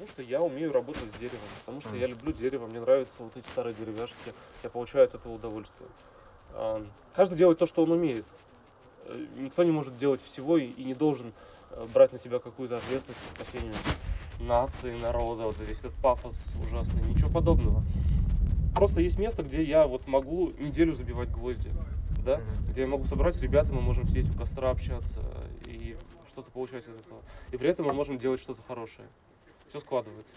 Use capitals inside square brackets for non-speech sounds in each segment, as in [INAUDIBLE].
Потому что я умею работать с деревом, потому что я люблю дерево, мне нравятся вот эти старые деревяшки, я получаю от этого удовольствие. Каждый делает то, что он умеет. Э, никто не может делать всего и, и не должен э, брать на себя какую-то ответственность по спасению нации, народа, вот весь этот пафос ужасный, ничего подобного. Просто есть место, где я вот могу неделю забивать гвозди, да, mm-hmm. где я могу собрать ребят, мы можем сидеть у костра, общаться и что-то получать от этого. И при этом мы можем делать что-то хорошее. Все складывается.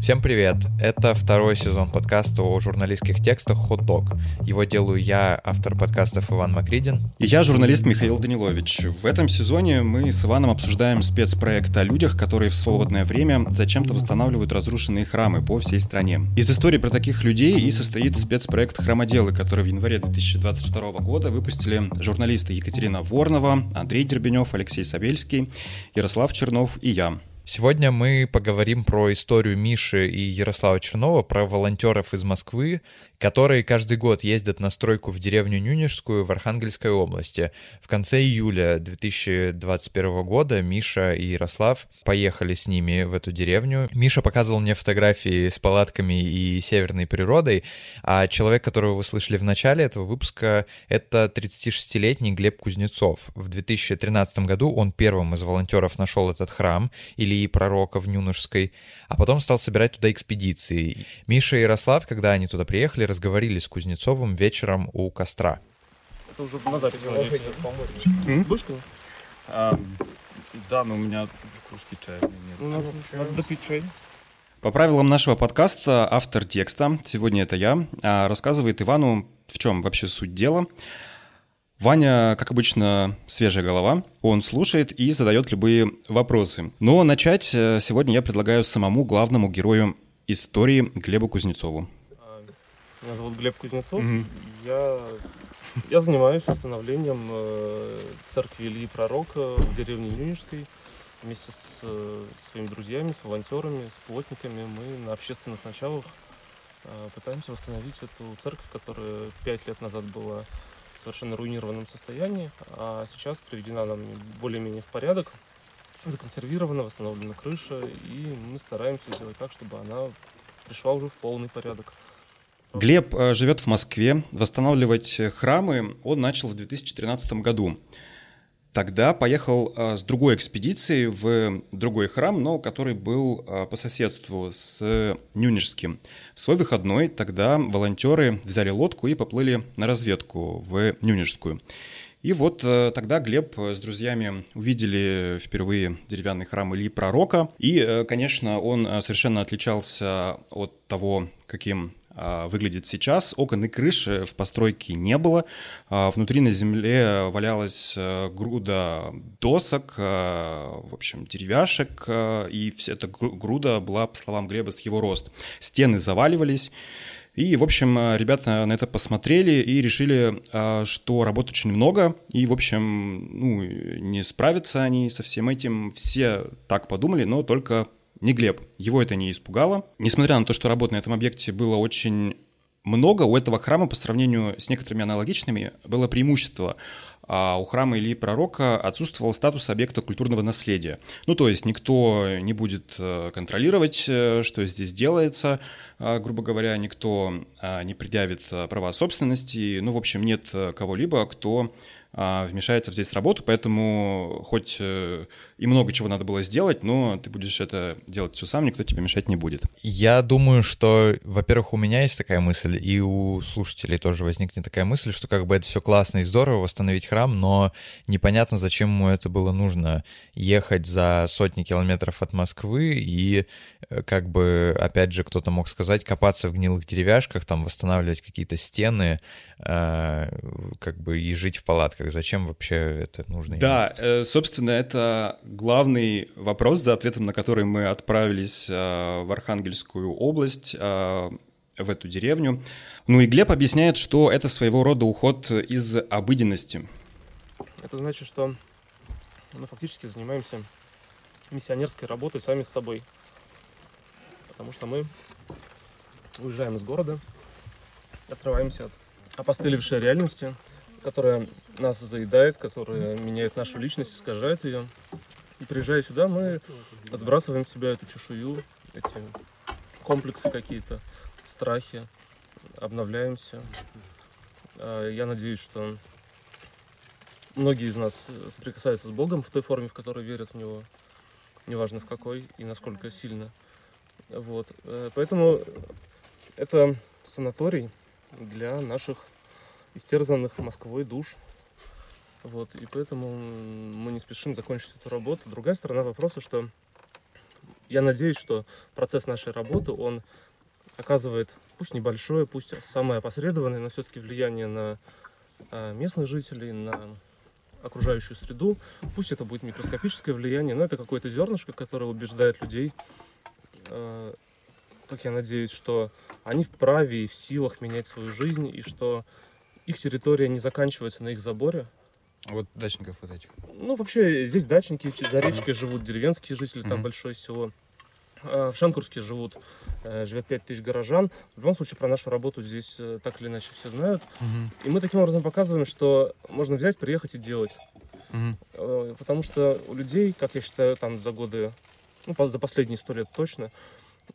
Всем привет! Это второй сезон подкаста о журналистских текстах «Хот Дог». Его делаю я, автор подкастов Иван Макридин. И я, журналист Михаил Данилович. В этом сезоне мы с Иваном обсуждаем спецпроект о людях, которые в свободное время зачем-то восстанавливают разрушенные храмы по всей стране. Из истории про таких людей и состоит спецпроект «Храмоделы», который в январе 2022 года выпустили журналисты Екатерина Ворнова, Андрей Дербенев, Алексей Савельский, Ярослав Чернов и я. Сегодня мы поговорим про историю Миши и Ярослава Чернова, про волонтеров из Москвы, которые каждый год ездят на стройку в деревню Нюнежскую в Архангельской области. В конце июля 2021 года Миша и Ярослав поехали с ними в эту деревню. Миша показывал мне фотографии с палатками и северной природой, а человек, которого вы слышали в начале этого выпуска, это 36-летний Глеб Кузнецов. В 2013 году он первым из волонтеров нашел этот храм или пророка в Нюнежской, а потом стал собирать туда экспедиции. Миша и Ярослав, когда они туда приехали, разговорили с Кузнецовым вечером у костра. Это уже на Будешь а, Да, но у меня кружки чая нет. Ну, надо, надо допить чай. По правилам нашего подкаста автор текста, сегодня это я, а, рассказывает Ивану, в чем вообще суть дела. Ваня, как обычно, свежая голова. Он слушает и задает любые вопросы. Но начать э, сегодня я предлагаю самому главному герою истории Глебу Кузнецову. Меня зовут Глеб Кузнецов. Mm-hmm. Я, я занимаюсь установлением э, церкви Ильи Пророка в деревне Нюнежской. Вместе с э, своими друзьями, с волонтерами, с плотниками мы на общественных началах пытаемся восстановить эту церковь, которая пять лет назад была совершенно руинированном состоянии, а сейчас приведена нам более-менее в порядок, законсервирована, восстановлена крыша, и мы стараемся сделать так, чтобы она пришла уже в полный порядок. Глеб э, живет в Москве. Восстанавливать храмы он начал в 2013 году. Тогда поехал э, с другой экспедицией в другой храм, но который был э, по соседству с Нюнежским. В свой выходной тогда волонтеры взяли лодку и поплыли на разведку в Нюнежскую. И вот тогда Глеб с друзьями увидели впервые деревянный храм Ильи Пророка. И, конечно, он совершенно отличался от того, каким а, выглядит сейчас. Окон и крыши в постройке не было. А, внутри на земле валялась э, груда досок, э, в общем, деревяшек, э, и вся эта груда была, по словам Глеба, с его рост. Стены заваливались. И, в общем, ребята на это посмотрели и решили, что работы очень много, и, в общем, ну, не справятся они со всем этим. Все так подумали, но только не Глеб. Его это не испугало. Несмотря на то, что работ на этом объекте было очень много, у этого храма по сравнению с некоторыми аналогичными было преимущество. А у храма или пророка отсутствовал статус объекта культурного наследия. Ну, то есть никто не будет э, контролировать, э, что здесь делается, э, грубо говоря, никто не предъявит права собственности. Ну, в общем, нет кого-либо, кто вмешается в здесь работу, поэтому хоть и много чего надо было сделать, но ты будешь это делать все сам, никто тебе мешать не будет. Я думаю, что, во-первых, у меня есть такая мысль, и у слушателей тоже возникнет такая мысль, что как бы это все классно и здорово восстановить храм, но непонятно, зачем ему это было нужно ехать за сотни километров от Москвы и э, как бы, опять же, кто-то мог сказать, копаться в гнилых деревяшках, там восстанавливать какие-то стены, э, как бы и жить в палатках зачем вообще это нужно? Да, э, собственно, это главный вопрос, за ответом на который мы отправились э, в Архангельскую область, э, в эту деревню. Ну и Глеб объясняет, что это своего рода уход из обыденности. Это значит, что мы фактически занимаемся миссионерской работой сами с собой. Потому что мы уезжаем из города, отрываемся от опостылевшей реальности, которая нас заедает, которая меняет нашу личность, искажает ее. И приезжая сюда, мы сбрасываем с себя эту чешую, эти комплексы какие-то, страхи, обновляемся. А, я надеюсь, что многие из нас соприкасаются с Богом в той форме, в которой верят в Него, неважно в какой и насколько сильно. Вот. Э, поэтому это санаторий для наших истерзанных Москвой душ. Вот, и поэтому мы не спешим закончить эту работу. Другая сторона вопроса, что я надеюсь, что процесс нашей работы, он оказывает, пусть небольшое, пусть самое опосредованное, но все-таки влияние на а, местных жителей, на окружающую среду. Пусть это будет микроскопическое влияние, но это какое-то зернышко, которое убеждает людей, а, как я надеюсь, что они вправе и в силах менять свою жизнь, и что их территория не заканчивается на их заборе. Вот дачников вот этих. Ну, вообще, здесь дачники, за речкой живут деревенские жители, там большое село. А в Шанкурске живут, э, живет 5 тысяч горожан. В любом случае, про нашу работу здесь э, так или иначе все знают. И мы таким образом показываем, что можно взять, приехать и делать. Э, Потому что у людей, как я считаю, там за годы, ну, за последние сто лет точно,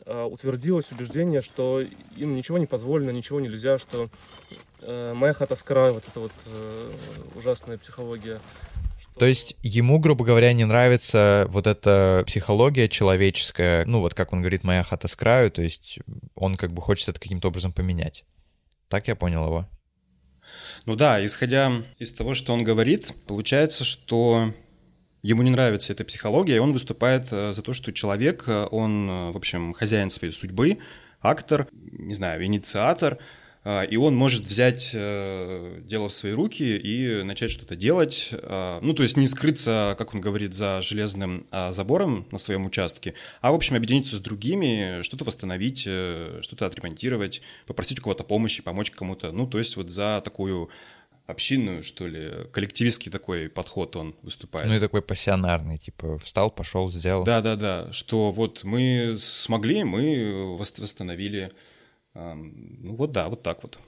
утвердилось убеждение, что им ничего не позволено, ничего нельзя, что э, моя хата с краю, вот эта вот э, ужасная психология. что- То есть ему, грубо говоря, не нравится вот эта психология человеческая, ну вот как он говорит, моя хата с краю, то есть он как бы хочет это каким-то образом поменять. Так я понял его. Ну да, исходя из того, что он говорит, получается, что ему не нравится эта психология, и он выступает э, за то, что человек, э, он, э, в общем, хозяин своей судьбы, актор, не знаю, инициатор, и он может взять дело в свои руки и начать что-то делать. Ну, то есть не скрыться, как он говорит, за железным забором на своем участке, а, в общем, объединиться с другими, что-то восстановить, что-то отремонтировать, попросить у кого-то помощи, помочь кому-то. Ну, то есть вот за такую общинную, что ли, коллективистский такой подход он выступает. Ну и такой пассионарный, типа встал, пошел, сделал. Да, да, да. Что вот мы смогли, мы вос- восстановили. Ну вот да, вот так вот.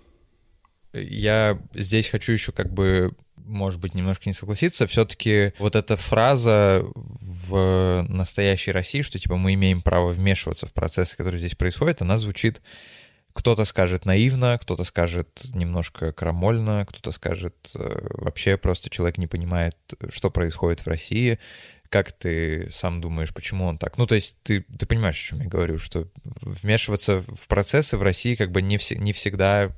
Я здесь хочу еще как бы, может быть, немножко не согласиться. Все-таки вот эта фраза в настоящей России, что типа мы имеем право вмешиваться в процессы, которые здесь происходят, она звучит кто-то скажет наивно, кто-то скажет немножко крамольно, кто-то скажет э, вообще просто человек не понимает, что происходит в России. Как ты сам думаешь, почему он так? Ну, то есть ты, ты понимаешь, о чем я говорю, что вмешиваться в процессы в России как бы не, все, не всегда э,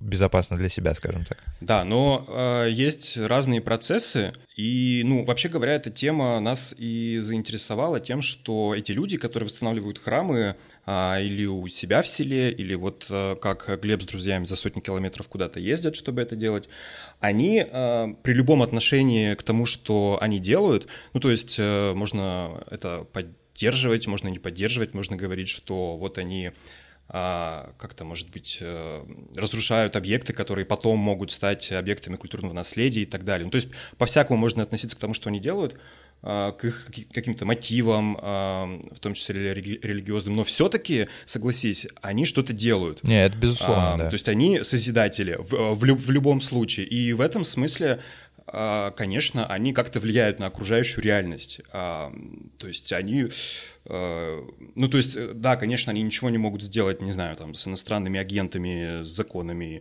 безопасно для себя, скажем так. Да, но э, есть разные процессы, и, ну, вообще говоря, эта тема нас и заинтересовала тем, что эти люди, которые восстанавливают храмы а, или у себя в селе, или вот э, как Глеб с друзьями за сотни километров куда-то ездят, чтобы это делать, они э, при любом отношении к тому, что они делают, ну, то есть э, можно это поддерживать, можно не поддерживать, можно говорить, что вот они а, как-то, может быть, э, разрушают объекты, которые потом могут стать объектами культурного наследия и так далее. Ну, то есть по-всякому можно относиться к тому, что они делают, к их каки- каким-то мотивам, а, в том числе рели- религиозным, но все-таки, согласись, они что-то делают. Не, это безусловно, А, да. То есть они созидатели в, в лю- в любом случае. И в этом смысле, а, конечно, они как-то влияют на окружающую реальность. А, То есть они... а, Ну, то есть, э, да, конечно, они ничего не могут сделать, не знаю, там, с иностранными агентами, с законами,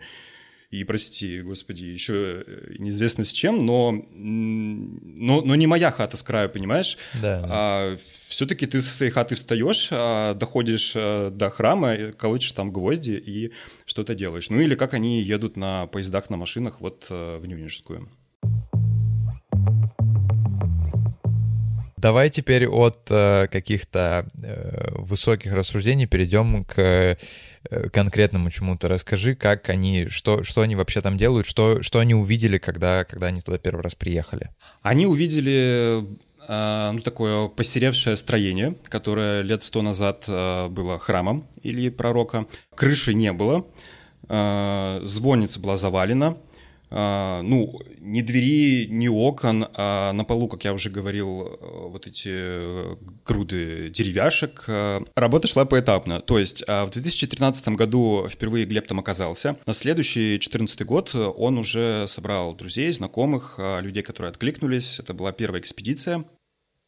и, прости, господи, еще э, неизвестно с чем, но, но, но не моя хата с краю, понимаешь? Да. А, все-таки ты со своей хаты встаешь, а, доходишь а, до храма, э, колотишь там гвозди и что-то делаешь. Ну или как они едут на поездах, на машинах вот э, в Нюнинскую. Давай теперь от э, каких-то э, высоких рассуждений перейдем к конкретному чему-то. Расскажи, как они, что, что они вообще там делают, что, что они увидели, когда, когда они туда первый раз приехали. Они увидели а, ну, такое посеревшее строение, которое лет сто назад а, было храмом или пророка. Крыши не было, звонница была завалена, ну, ни двери, ни окон, а на полу, как я уже говорил, э, вот эти э, груды деревяшек. Э, Работа шла поэтапно, то есть а, в 2013 году впервые Глеб там оказался. На следующий 2014 год он уже собрал друзей, знакомых, а, людей, которые откликнулись. Это была первая экспедиция.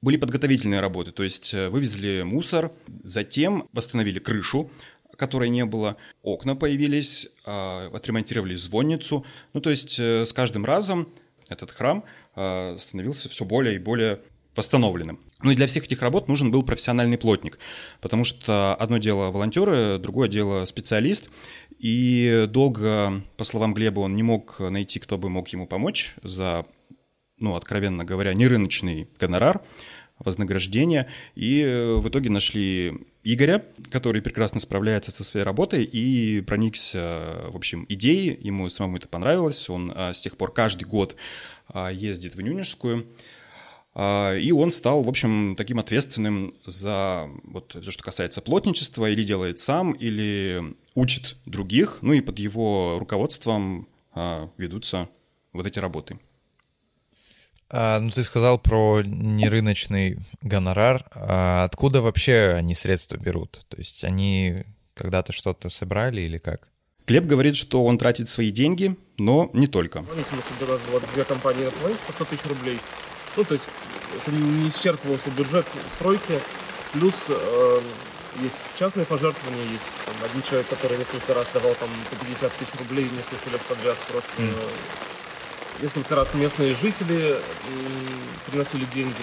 были подготовительные работы, то есть вывезли мусор, затем восстановили крышу, которой не было, окна появились, а, отремонтировали звонницу. Ну, то есть э, с каждым разом этот храм а, становился все более и более восстановленным. Ну и для всех этих работ нужен был профессиональный плотник, потому что одно дело волонтеры, другое дело специалист, и долго, по словам Глеба, он не мог найти, кто бы мог ему помочь за, ну, откровенно говоря, нерыночный гонорар вознаграждения. И э, в итоге нашли Игоря, который прекрасно справляется со своей работой и проникся, в общем, идеей. Ему самому это понравилось. Он а, с тех пор каждый год а, ездит в Нюнежскую. А, и он стал, в общем, таким ответственным за вот все, что касается плотничества, или делает сам, или учит других. Ну и под его руководством ведутся вот эти работы. А, ну, ты сказал про нерыночный гонорар. А откуда вообще они средства берут? То есть они когда-то что-то собрали или как? Глеб говорит, что он тратит свои деньги, но не только. Помните, у нас было две компании на по 100 тысяч рублей. Ну, то есть это не исчерпывался бюджет стройки. Плюс э, есть частные пожертвования, есть там, один человек, который несколько раз давал там по 50 тысяч рублей несколько лет подряд просто mm несколько раз местные жители приносили деньги.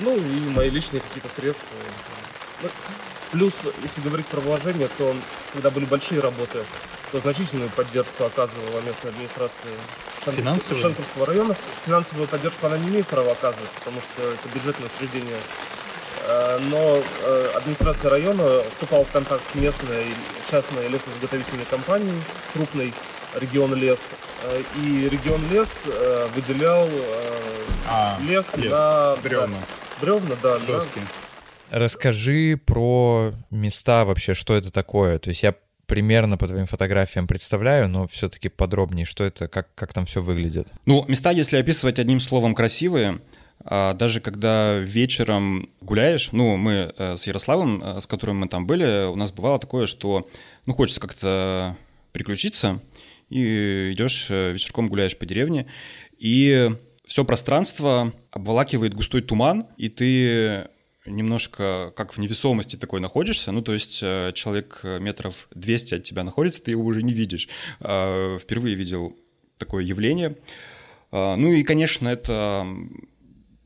Ну и мои личные какие-то средства. Ну, плюс, если говорить про вложения, то когда были большие работы, то значительную поддержку оказывала местная администрация Шенкурского, Шенкурского района. Финансовую поддержку она не имеет права оказывать, потому что это бюджетное учреждение. Э, но э, администрация района вступала в контакт с местной частной лесозаготовительной компанией, крупной, регион лес, Э, и регион лес э, выделял э, а, лес, лес на бревна. Да, бревна, да, доски. Расскажи про места вообще, что это такое. То есть я примерно по твоим фотографиям представляю, но все-таки подробнее, что это, как, как там все выглядит. Ну, места, если описывать одним словом, красивые. А даже когда вечером гуляешь, ну, мы с Ярославом, с которым мы там были, у нас бывало такое, что, ну, хочется как-то приключиться, и идешь э, вечерком гуляешь по деревне, и все пространство обволакивает густой туман, и ты немножко как в невесомости такой находишься, ну, то есть э, человек метров 200 от тебя находится, ты его уже не видишь. А, впервые видел такое явление. А, ну и, конечно, это,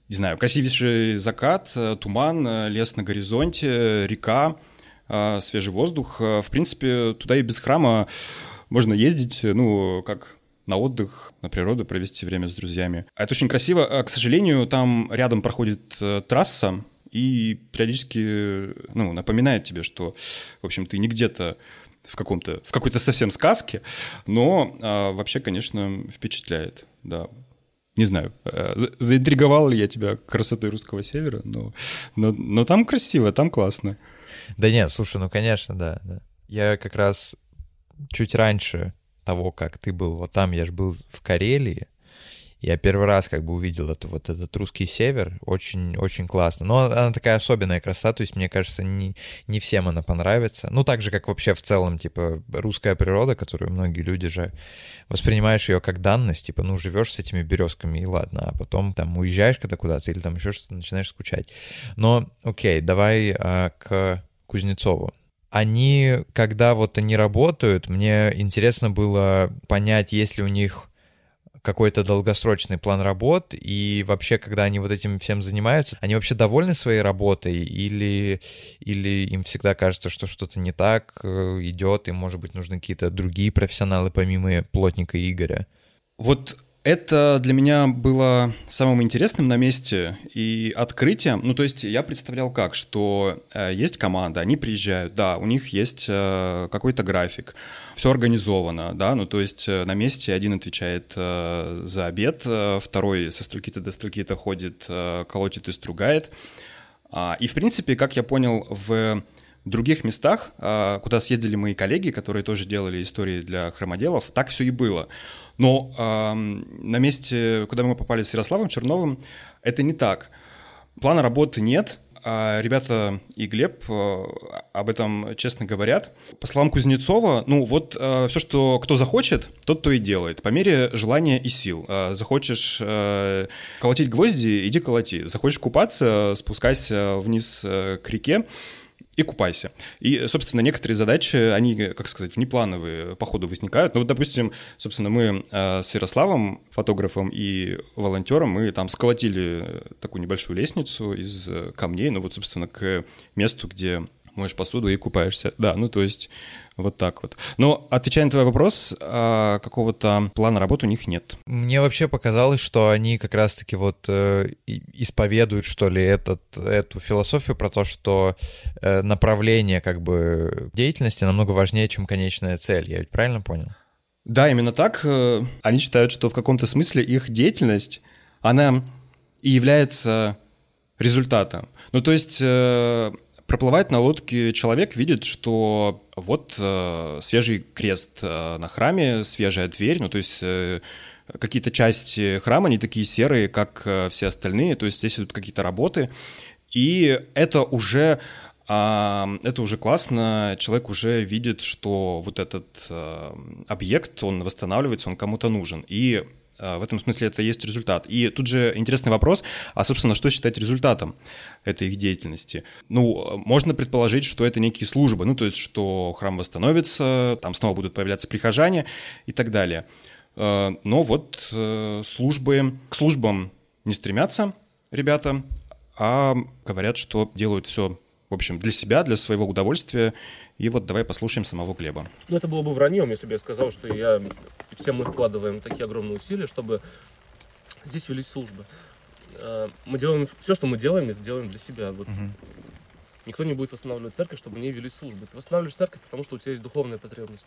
не знаю, красивейший закат, э, туман, лес на горизонте, река, свежий воздух. В принципе, туда и без храма можно ездить, ну, как на отдых, на природу, провести время с друзьями. А это очень красиво. А, к сожалению, там рядом проходит э, трасса, и периодически, ну, напоминает тебе, что, в общем, ты не где-то в каком-то, в какой-то совсем сказке, но а, вообще, конечно, впечатляет, да. Не знаю, а, заинтриговал ли я тебя красотой русского севера, но, но, но там красиво, там классно. Да нет, слушай, ну, конечно, да, да. Я как раз чуть раньше того, как ты был вот там, я же был в Карелии, я первый раз как бы увидел это, вот этот русский север, очень-очень классно. Но она такая особенная красота, то есть, мне кажется, не, не всем она понравится. Ну, так же, как вообще в целом, типа, русская природа, которую многие люди же воспринимаешь ее как данность, типа, ну, живешь с этими березками, и ладно, а потом там уезжаешь когда куда-то или там еще что-то начинаешь скучать. Но, окей, давай а, к Кузнецову они, когда вот они работают, мне интересно было понять, есть ли у них какой-то долгосрочный план работ, и вообще, когда они вот этим всем занимаются, они вообще довольны своей работой, или, или им всегда кажется, что что-то не так э, идет, и, может быть, нужны какие-то другие профессионалы, помимо плотника Игоря? Вот это для меня было самым интересным на месте и открытием. Ну, то есть я представлял как, что э, есть команда, они приезжают, да, у них есть э, какой-то график, все организовано, да, ну, то есть э, на месте один отвечает э, за обед, э, второй со строки-то до строки-то ходит, э, колотит и стругает. А, и, в принципе, как я понял, в других местах, э, куда съездили мои коллеги, которые тоже делали истории для хромоделов, так все и было. Но на месте, куда мы попали с Ярославом Черновым, это не так. Плана работы нет, а, ребята и Глеб э, об этом честно говорят. По словам Кузнецова, ну вот все, что кто захочет, тот то и делает, по мере желания и сил. Захочешь колотить гвозди, иди колоти. Захочешь купаться, спускайся вниз к реке, и купайся. И, собственно, некоторые задачи, они, как сказать, внеплановые по ходу возникают. Ну, вот, допустим, собственно, мы э, с Ярославом, фотографом и волонтером, мы там сколотили такую небольшую лестницу из э, камней, ну вот, собственно, к месту, где моешь посуду и купаешься. Да, ну то есть вот так вот. Но отвечая на твой вопрос, а, какого-то плана работы у них нет. Мне вообще показалось, что они как раз-таки вот э, исповедуют, что ли, этот, эту философию про то, что э, направление как бы деятельности намного важнее, чем конечная цель. Я ведь правильно понял? Да, именно так. Э, они считают, что в каком-то смысле их деятельность, она и является результатом. Ну, то есть проплывает на лодке человек, видит, что вот э, свежий крест э, на храме, свежая дверь, ну то есть э, какие-то части храма, они такие серые, как э, все остальные, то есть здесь идут какие-то работы, и это уже а, это уже классно, человек уже видит, что вот этот э, объект, он восстанавливается, он кому-то нужен. И в этом смысле это есть результат. И тут же интересный вопрос, а, собственно, что считать результатом этой их деятельности? Ну, можно предположить, что это некие службы, ну, то есть, что храм восстановится, там снова будут появляться прихожане и так далее. А, но вот э, службы, к службам не стремятся ребята, а говорят, что делают все, в общем, для себя, для своего удовольствия. И вот давай послушаем самого Глеба. Ну, это было бы враньем, если бы я сказал, что я все мы вкладываем такие огромные усилия, чтобы здесь велись службы. Э, мы делаем все, что мы делаем, это делаем для себя. Вот. Угу. Никто не будет восстанавливать церковь, чтобы не велись службы. Ты восстанавливаешь церковь, потому что у тебя есть духовная потребность.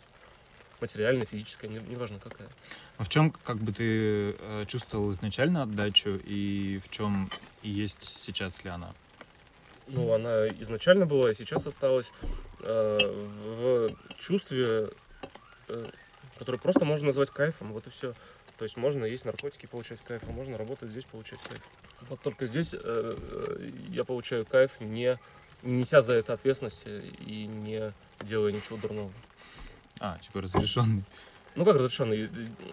Материальная, физическая, неважно не какая. А в чем как бы ты э, чувствовал изначально отдачу и в чем и есть сейчас ли она? Ну, она изначально была, и сейчас осталась э, в чувстве э, который просто можно назвать кайфом, вот и все. То есть можно есть наркотики, получать кайф, а можно работать здесь, получать кайф. Вот только здесь э, э, я получаю кайф, не, не неся за это ответственности и не делая ничего дурного. А, типа разрешенный. Ну как разрешенный?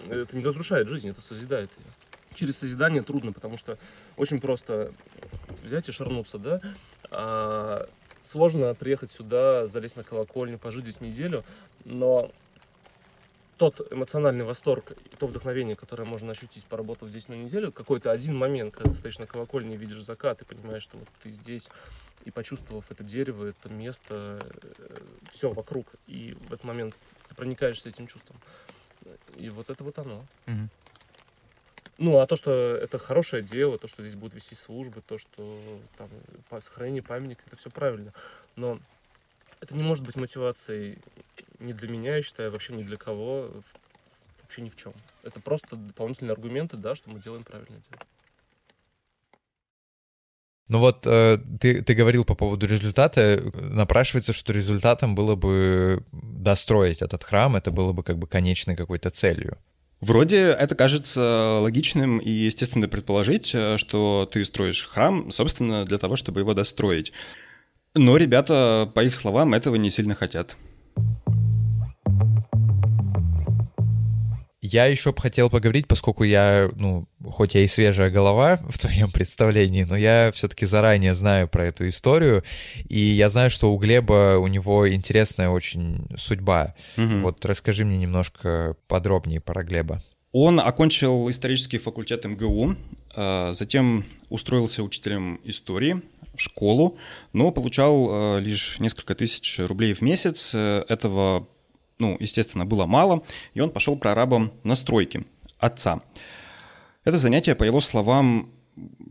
Это не разрушает жизнь, это созидает ее. Через созидание трудно, потому что очень просто взять и шарнуться, да? А, сложно приехать сюда, залезть на колокольню, пожить здесь неделю, но тот эмоциональный восторг и то вдохновение, которое можно ощутить, поработав здесь на неделю, какой-то один момент, когда стоишь на колокольне и видишь закат, и понимаешь, что вот ты здесь, и почувствовав это дерево, это место, э, все вокруг, и в этот момент ты проникаешься этим чувством. И вот это вот оно. Mm-hmm. Ну, а то, что это хорошее дело, то, что здесь будут вести службы, то, что там сохранение памятника, это все правильно. Но это не может быть мотивацией ни для меня, я считаю, вообще ни для кого, вообще ни в чем. Это просто дополнительные аргументы, да, что мы делаем правильное дело. Ну вот э, ты, ты говорил по поводу результата. Напрашивается, что результатом было бы достроить этот храм, это было бы как бы конечной какой-то целью. Вроде это кажется логичным и естественно предположить, э, что ты строишь храм, собственно, для того, чтобы его достроить. Но ребята, по их словам, этого не сильно хотят. Я еще бы хотел поговорить, поскольку я, ну, хоть я и свежая голова в твоем представлении, но я все-таки заранее знаю про эту историю, и я знаю, что у Глеба, у него интересная очень судьба. Угу. Вот расскажи мне немножко подробнее про Глеба. Он окончил исторический факультет МГУ, а, затем устроился учителем истории в школу, но получал э, лишь несколько тысяч рублей в месяц. Э, этого, ну, естественно, было мало, и он пошел прорабом на стройке отца. Это занятие, по его словам,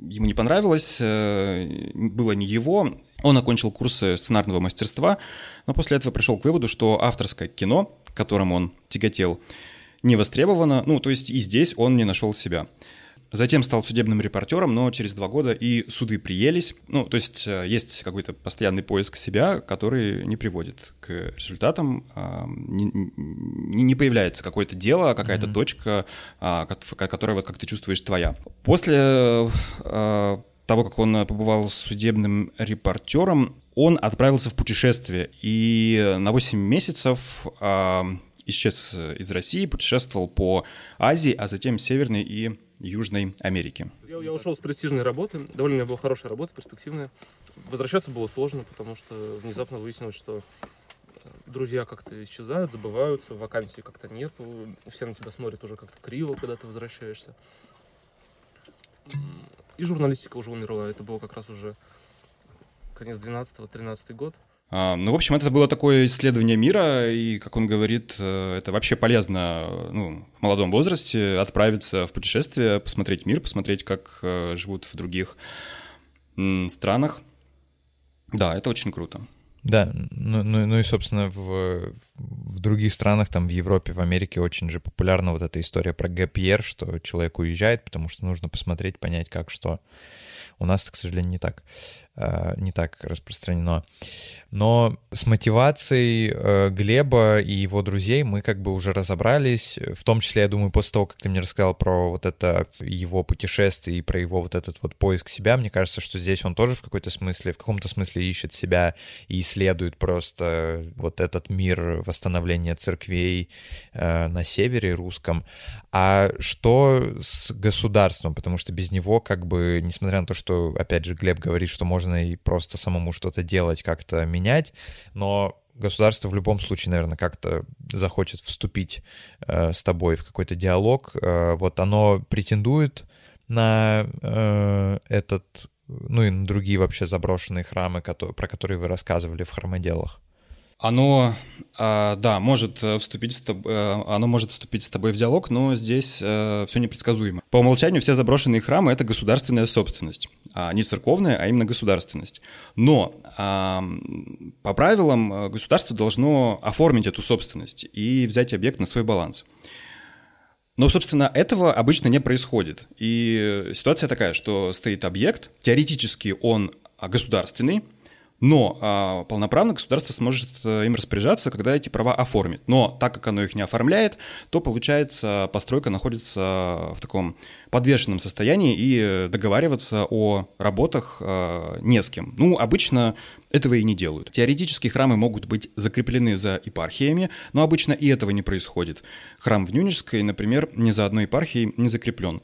ему не понравилось, э, было не его. Он окончил курсы сценарного мастерства, но после этого пришел к выводу, что авторское кино, которым он тяготел, не востребовано, ну, то есть и здесь он не нашел себя. Затем стал судебным репортером, но через два года и суды приелись. Ну, то есть э, есть какой-то постоянный поиск себя, который не приводит к результатам. А, не, не появляется какое-то дело, какая-то mm-hmm. точка, а, которая, вот как ты чувствуешь, твоя. После э, того, как он побывал судебным репортером, он отправился в путешествие и на 8 месяцев э, исчез из России, путешествовал по Азии, а затем Северной и Южной Америки. Я, ушел с престижной работы, довольно у меня была хорошая работа, перспективная. Возвращаться было сложно, потому что внезапно выяснилось, что друзья как-то исчезают, забываются, вакансий как-то нет, все на тебя смотрят уже как-то криво, когда ты возвращаешься. И журналистика уже умерла. Это было как раз уже конец 12-13 год. А, ну, в общем, это было такое исследование мира, и, как он говорит, э, это вообще полезно ну, в молодом возрасте отправиться в путешествие, посмотреть мир, посмотреть, как э, живут в других странах. Да, это очень круто. Да, ну, ну, ну и, собственно, в, в других странах, там в Европе, в Америке очень же популярна вот эта история про гэп что человек уезжает, потому что нужно посмотреть, понять, как что. У нас, к сожалению, не так. Э, не так распространено. Но с мотивацией э, Глеба и его друзей мы как бы уже разобрались, в том числе, я думаю, после того, как ты мне рассказал про вот это его путешествие и про его вот этот вот поиск себя, мне кажется, что здесь он тоже в какой-то смысле, в каком-то смысле ищет себя и исследует просто вот этот мир восстановления церквей э, на севере русском. А что с государством? Потому что без него как бы, несмотря на то, что, опять же, Глеб говорит, что можно и просто самому что-то делать, как-то менять, но государство в любом случае, наверное, как-то захочет вступить э, с тобой в какой-то диалог. Э, вот оно претендует на э, этот, ну и на другие вообще заброшенные храмы, которые, про которые вы рассказывали в храмоделах. Оно, а, да, может вступить с тобой, э, оно может вступить с тобой в диалог, но здесь э, все непредсказуемо. По умолчанию все заброшенные храмы — это государственная собственность. А не церковная, а именно государственность. Но а, по правилам э, государство должно оформить эту собственность и взять объект на свой баланс. Но, собственно, этого обычно не происходит. И ситуация такая, что стоит объект, теоретически он государственный, но а, полноправно государство сможет э, им распоряжаться, когда эти права оформит. Но так как оно их не оформляет, то получается постройка находится в таком подвешенном состоянии и договариваться о работах а, не с кем. Ну, обычно этого и не делают. Теоретически храмы могут быть закреплены за епархиями, но обычно и этого не происходит. Храм в Нюнежской, например, ни за одной епархией не закреплен.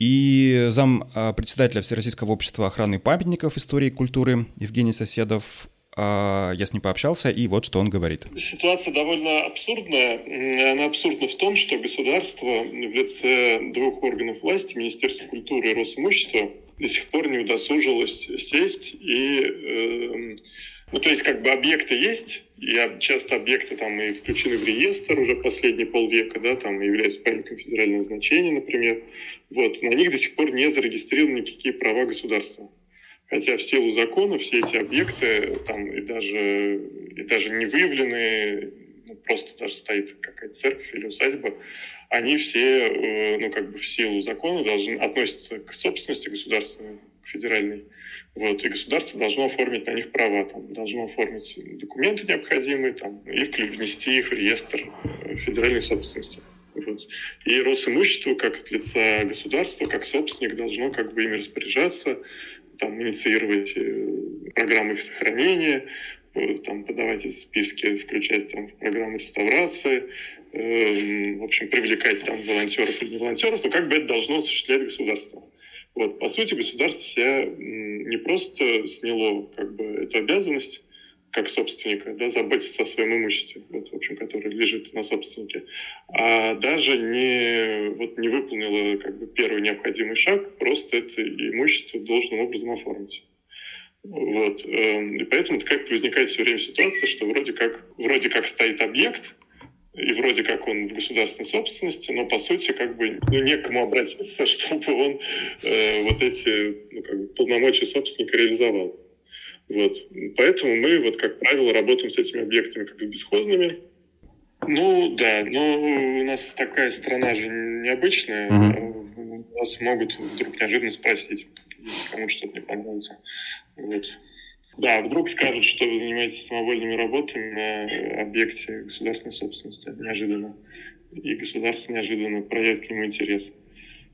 И зам а, председателя Всероссийского общества охраны памятников истории и культуры Евгений Соседов а, я с ним пообщался, и вот что он говорит. Ситуация довольно абсурдная. Она абсурдна в том, что государство в лице двух органов власти, Министерства культуры и Росимущества, до сих пор не удосужилось сесть и... Э, ну, то есть, как бы объекты есть, и часто объекты там и включены в реестр уже последние полвека, да, там являются памятником федерального значения, например. Вот, на них до сих пор не зарегистрированы никакие права государства. Хотя в силу закона все эти объекты там и даже, и даже не выявлены, ну, просто даже стоит какая-то церковь или усадьба, они все, э, ну, как бы в силу закона должны относиться к собственности государственной, к федеральной. Вот, и государство должно оформить на них права, там, должно оформить документы необходимые там, и внести их в реестр э, федеральной собственности. Вот. И Росимущество, как от лица государства, как собственник, должно как бы ими распоряжаться, там, инициировать э, программы их сохранения, э, там, подавать эти списки, включать там, в программу реставрации, э, в общем, привлекать там волонтеров или не волонтеров, но как бы это должно осуществлять государство. Вот, по сути, государство себя не просто сняло как бы эту обязанность, как собственника, да, заботиться о своем имуществе, вот, в общем, которое лежит на собственнике, а даже не, вот, не выполнила как бы, первый необходимый шаг, просто это имущество должным образом оформить. Вот. Эм, и поэтому как возникает все время ситуация, что вроде как, вроде как стоит объект, и вроде как он в государственной собственности, но по сути как бы ну, некому обратиться, [LAUGHS] чтобы он э, вот эти ну, как бы, полномочия собственника реализовал. Вот. Поэтому мы, вот, как правило, работаем с этими объектами как бесхозными. Ну, да, но у нас такая страна же необычная. Mm-hmm. Нас могут вдруг неожиданно спросить, если кому что-то не понравится. Вот. Да, вдруг скажут, что вы занимаетесь самовольными работами на объекте государственной собственности неожиданно. И государство неожиданно проявит к нему интерес.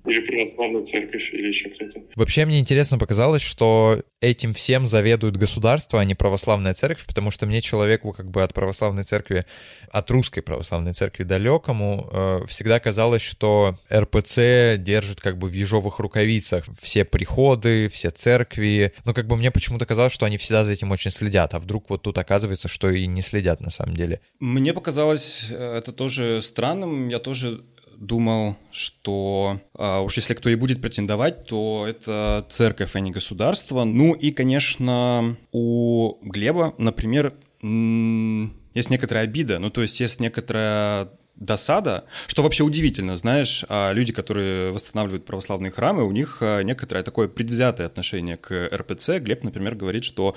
Или православная церковь, или еще кто-то. Вообще мне интересно показалось, что этим всем заведует государство, а не православная церковь, потому что мне человеку как бы от православной церкви, от русской православной церкви далекому, э, всегда казалось, что РПЦ держит как бы в ежовых рукавицах все приходы, все церкви. Но как бы мне почему-то казалось, что они всегда за этим очень следят, а вдруг вот тут оказывается, что и не следят на самом деле. Мне показалось э, это тоже странным. Я тоже думал, что а, уж если кто и будет претендовать, то это церковь, а не государство. Ну и, конечно, у Глеба, например, есть некоторая обида, ну то есть есть некоторая досада, что вообще удивительно, знаешь, а люди, которые восстанавливают православные храмы, у них а, некоторое такое предвзятое отношение к РПЦ. Глеб, например, говорит, что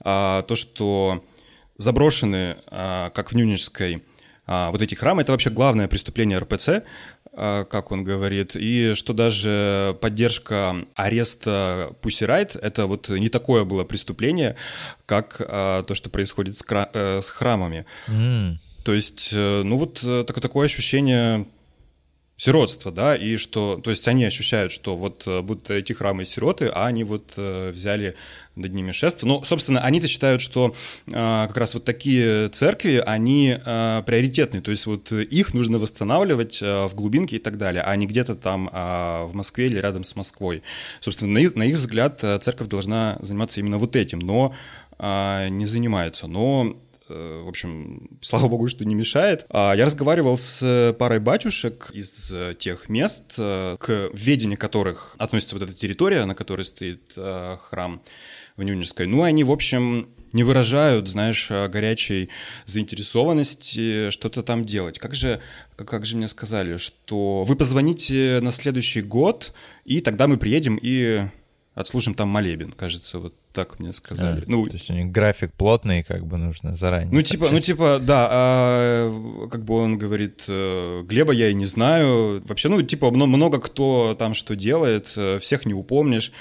а, то, что заброшены, а, как в Нюничской, а, вот эти храмы, это вообще главное преступление РПЦ, а, как он говорит, и что даже поддержка ареста Пусирайт, это вот не такое было преступление, как а, то, что происходит с, кра- э, с храмами. Mm. То есть, э, ну вот э, такое ощущение сиротства, да, и что, то есть они ощущают, что вот будут эти храмы сироты, а они вот взяли над ними шествие. Ну, собственно, они-то считают, что э, как раз вот такие церкви, они э, приоритетные, то есть вот их нужно восстанавливать э, в глубинке и так далее, а не где-то там э, в Москве или рядом с Москвой. Собственно, на их, на их взгляд, церковь должна заниматься именно вот этим, но э, не занимается. Но в общем, слава богу, что не мешает. А Я разговаривал с парой батюшек из тех мест, к ведению которых относится вот эта территория, на которой стоит храм в Нюнинской. Ну, они, в общем, не выражают, знаешь, горячей заинтересованности что-то там делать. Как же, как, как же мне сказали, что вы позвоните на следующий год, и тогда мы приедем и отслужим там молебен, кажется, вот так мне сказали. А, ну, то есть у них график плотный, как бы нужно заранее. Ну типа, ну типа, да, а, как бы он говорит, э, Глеба я и не знаю, вообще, ну типа много кто там что делает, э, всех не упомнишь.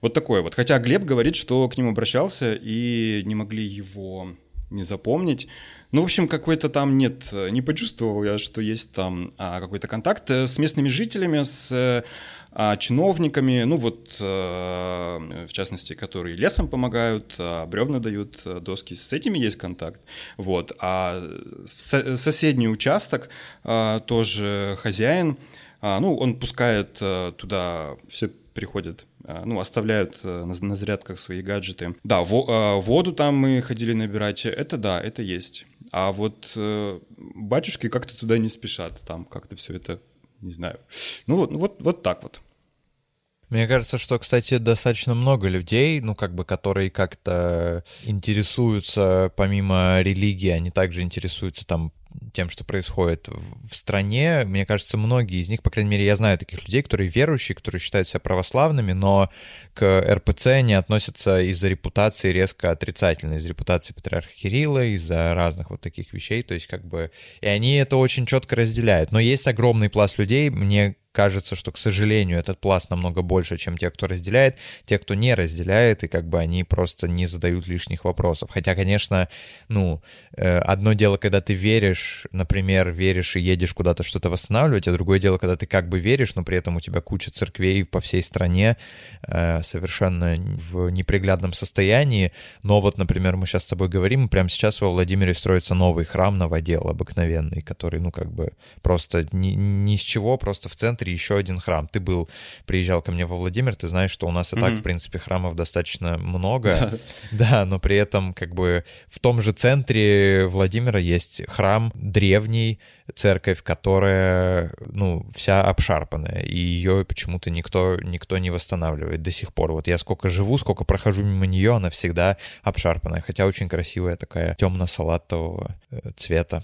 Вот такое вот. Хотя Глеб говорит, что к ним обращался и не могли его не запомнить. Ну, в общем, какой-то там нет, не почувствовал я, что есть там а, какой-то контакт э, с местными жителями, с а, чиновниками, ну вот, а, в частности, которые лесом помогают, а, бревна дают, а, доски, с этими есть контакт. Вот. А соседний участок а, тоже хозяин, а, ну, он пускает а, туда, все приходят ну, оставляют э, на, зарядках свои гаджеты. Да, во, воду там мы ходили набирать, это да, это есть. А вот э, батюшки как-то туда не спешат, там как-то все это, не знаю. Ну вот, вот, вот так вот. Мне кажется, что, кстати, достаточно много людей, ну, как бы, которые как-то интересуются, помимо религии, они также интересуются там тем, что происходит в стране. Мне кажется, многие из них, по крайней мере, я знаю таких людей, которые верующие, которые считают себя православными, но к РПЦ не относятся из-за репутации резко отрицательно, из-за репутации патриарха Кирилла, из-за разных вот таких вещей. То есть как бы... И они это очень четко разделяют. Но есть огромный пласт людей, мне кажется, что, к сожалению, этот пласт намного больше, чем те, кто разделяет, те, кто не разделяет, и как бы они просто не задают лишних вопросов. Хотя, конечно, ну, э, одно дело, когда ты веришь, например, веришь и едешь куда-то что-то восстанавливать, а другое дело, когда ты как бы веришь, но при этом у тебя куча церквей по всей стране э, совершенно в неприглядном состоянии. Но вот, например, мы сейчас с тобой говорим, прямо сейчас во Владимире строится новый храм новодел обыкновенный, который, ну, как бы просто ни, ни с чего, просто в центре центре еще один храм. Ты был, приезжал ко мне во Владимир, ты знаешь, что у нас и mm-hmm. так, в принципе, храмов достаточно много. [LAUGHS] Да, но при этом как бы в том же центре Владимира есть храм древний, церковь, которая, ну, вся обшарпанная, и ее почему-то никто, никто не восстанавливает до сих пор. Вот я сколько живу, сколько прохожу мимо нее, она всегда обшарпанная, хотя очень красивая такая темно-салатового э, цвета.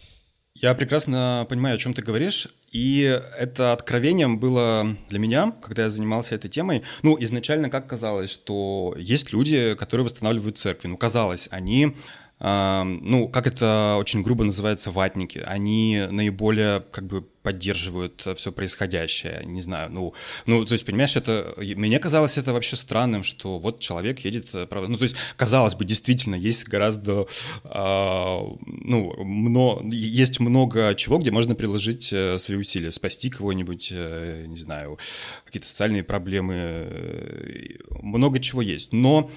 Я прекрасно понимаю, о чем ты говоришь. И это откровением было для меня, когда я занимался этой темой. Ну, изначально как казалось, что есть люди, которые восстанавливают церкви. Ну, казалось, они ну, как это очень грубо называется, ватники. Они наиболее, как бы, поддерживают все происходящее, не знаю, ну, ну, то есть, понимаешь, это, мне казалось это вообще странным, что вот человек едет, э, правда, ну, то есть, казалось бы, действительно, есть гораздо, э, ну, мно, есть много чего, где можно приложить э, свои усилия, спасти кого-нибудь, э, не знаю, какие-то социальные проблемы, э, много чего есть, но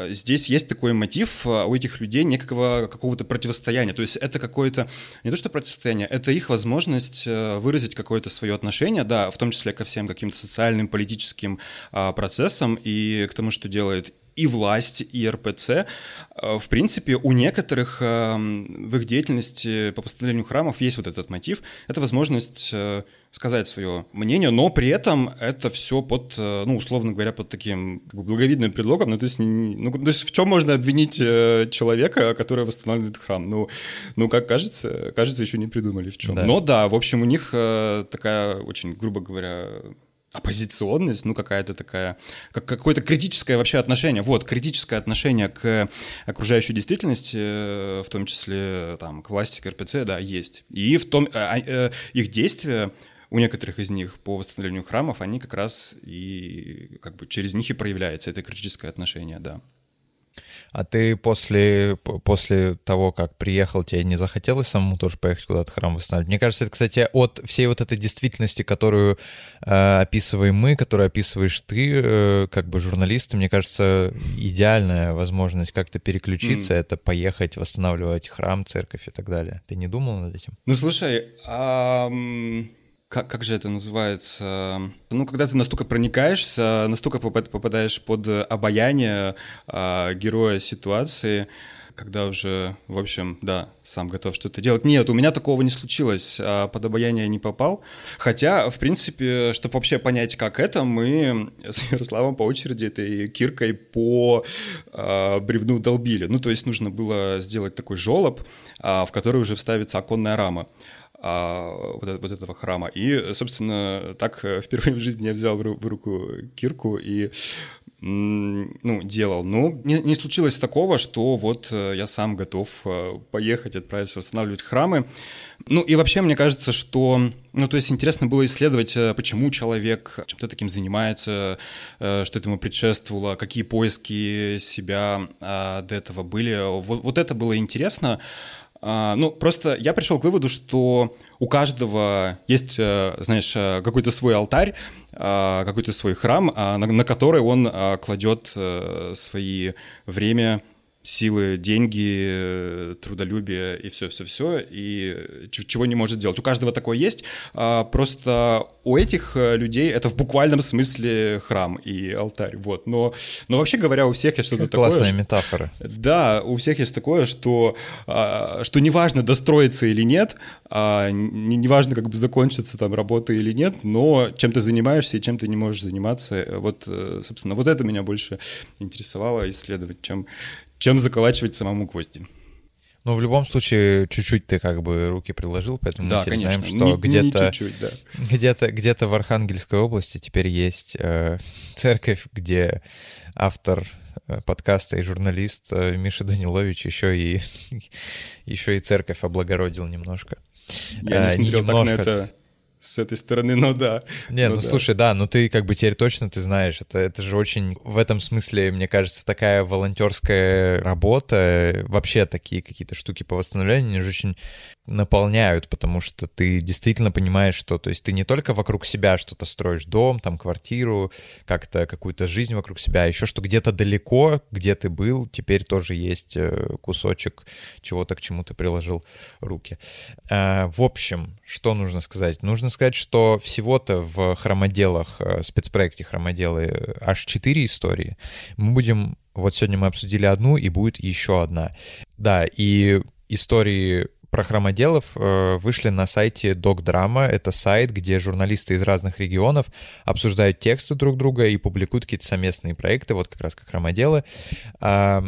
здесь есть такой мотив у этих людей некого какого-то противостояния, то есть, это какое-то, не то что противостояние, это их возможность выразить какое-то свое отношение, да, в том числе ко всем каким-то социальным, политическим а, процессам и к тому, что делает и власть, и РПЦ. А, в принципе, у некоторых а, в их деятельности по восстановлению храмов есть вот этот мотив. Это возможность э, сказать свое мнение, но при этом это все под, э, ну, условно говоря, под таким как бы, благовидным предлогом. Ну, то есть, ну, то есть в чем можно обвинить э, человека, который восстанавливает храм? Ну, ну как кажется, кажется, еще не придумали в чем. Да. Но да, в общем, у них такая очень, грубо говоря, оппозиционность, ну какая-то такая, как какое-то критическое вообще отношение, вот, критическое отношение к окружающей действительности, э, в том числе там к власти, к РПЦ, да, есть. И в том, а, а, их действия у некоторых из них по восстановлению храмов, они как раз и как бы через них и проявляется это критическое отношение, да. А ты после, после того, как приехал, тебе не захотелось самому тоже поехать куда-то храм восстанавливать? Мне кажется, это, кстати, от всей вот этой действительности, которую э, описываем мы, которую описываешь ты, э, как бы журналисты, мне кажется, идеальная возможность как-то переключиться, mm. это поехать восстанавливать храм, церковь и так далее. Ты не думал над этим? Ну, слушай, а как, как же это называется? Ну, когда ты настолько проникаешься, настолько попадаешь под обаяние э, героя ситуации, когда уже, в общем, да, сам готов что-то делать. Нет, у меня такого не случилось, а под обаяние не попал. Хотя, в принципе, чтобы вообще понять, как это, мы с [LAUGHS] Ярославом по очереди этой киркой по э, бревну долбили. Ну, то есть нужно было сделать такой жолоб, э, в который уже вставится оконная рама а, вот, вот этого храма. И, собственно, так э, впервые в жизни я взял в руку кирку и ну, делал. Но не, не случилось такого, что вот э, я сам готов э, поехать, отправиться восстанавливать храмы. Ну и вообще мне кажется, что, ну то есть интересно было исследовать, почему человек чем-то таким занимается, что этому предшествовало, какие поиски себя а, до этого были. Вот, вот это было интересно. А, ну, просто я пришел к выводу, что у каждого есть, э, знаешь, э, какой-то свой алтарь, а, какой-то свой храм, а, на который он кладет э, свои время, силы, деньги, трудолюбие и все-все-все, и чего не может делать. У каждого такое есть, просто у этих людей это в буквальном смысле храм и алтарь, вот. Но, но вообще говоря, у всех есть что-то такое... Классная метафора. Да, у всех есть такое, что, что неважно, достроиться или нет, неважно, как бы закончится там работа или нет, но чем ты занимаешься и чем ты не можешь заниматься, вот, э, собственно, вот это меня больше интересовало исследовать, чем чем заколачивать самому гвозди. Ну, в любом случае, чуть-чуть ты как бы руки приложил, поэтому да, мы теперь конечно. знаем, что где-то, да. где-то, где-то в Архангельской области теперь есть э, церковь, где автор э, подкаста и журналист э, Миша Данилович еще и, [LAUGHS] еще и церковь облагородил немножко. Я не э, смотрел так на это с этой стороны, но да. Не, ну, ну да. слушай, да, ну ты как бы теперь точно ты знаешь, это, это же очень в этом смысле, мне кажется, такая волонтерская работа, вообще такие какие-то штуки по восстановлению, они же очень наполняют, потому что ты действительно понимаешь, что, то есть ты не только вокруг себя что-то строишь, дом, там, квартиру, как-то какую-то жизнь вокруг себя, а еще что где-то далеко, где ты был, теперь тоже есть э, кусочек чего-то, к чему ты приложил руки. А, в общем, что нужно сказать? Нужно сказать, что всего-то в хромоделах, э, спецпроекте хромоделы аж 4 истории. Мы будем вот сегодня мы обсудили одну, и будет еще одна. Да, и истории про хромоделов э, вышли на сайте Докдрама. Это сайт, где журналисты из разных регионов обсуждают тексты друг друга и публикуют какие-то совместные проекты, вот как раз как хромоделы. А,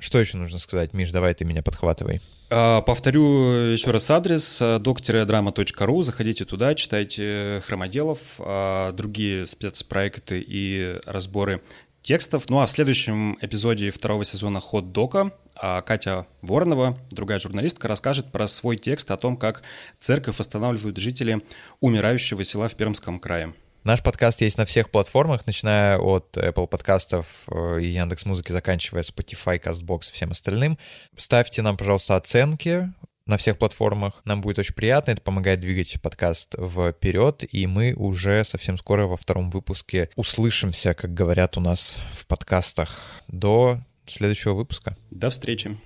что еще нужно сказать? Миш, давай ты меня подхватывай. А, повторю еще раз адрес doc-drama.ru. Заходите туда, читайте хромоделов, а, другие спецпроекты и разборы текстов. Ну а в следующем эпизоде второго сезона «Ход Дока» а Катя Воронова, другая журналистка, расскажет про свой текст о том, как церковь восстанавливают жители умирающего села в Пермском крае. Наш подкаст есть на всех платформах, начиная от Apple подкастов э, и Яндекс Музыки, заканчивая Spotify, CastBox и всем остальным. Ставьте нам, пожалуйста, оценки на всех платформах. Нам будет очень приятно, это помогает двигать подкаст вперед, и мы уже совсем скоро во втором выпуске услышимся, как говорят у нас в подкастах. До следующего выпуска. До встречи.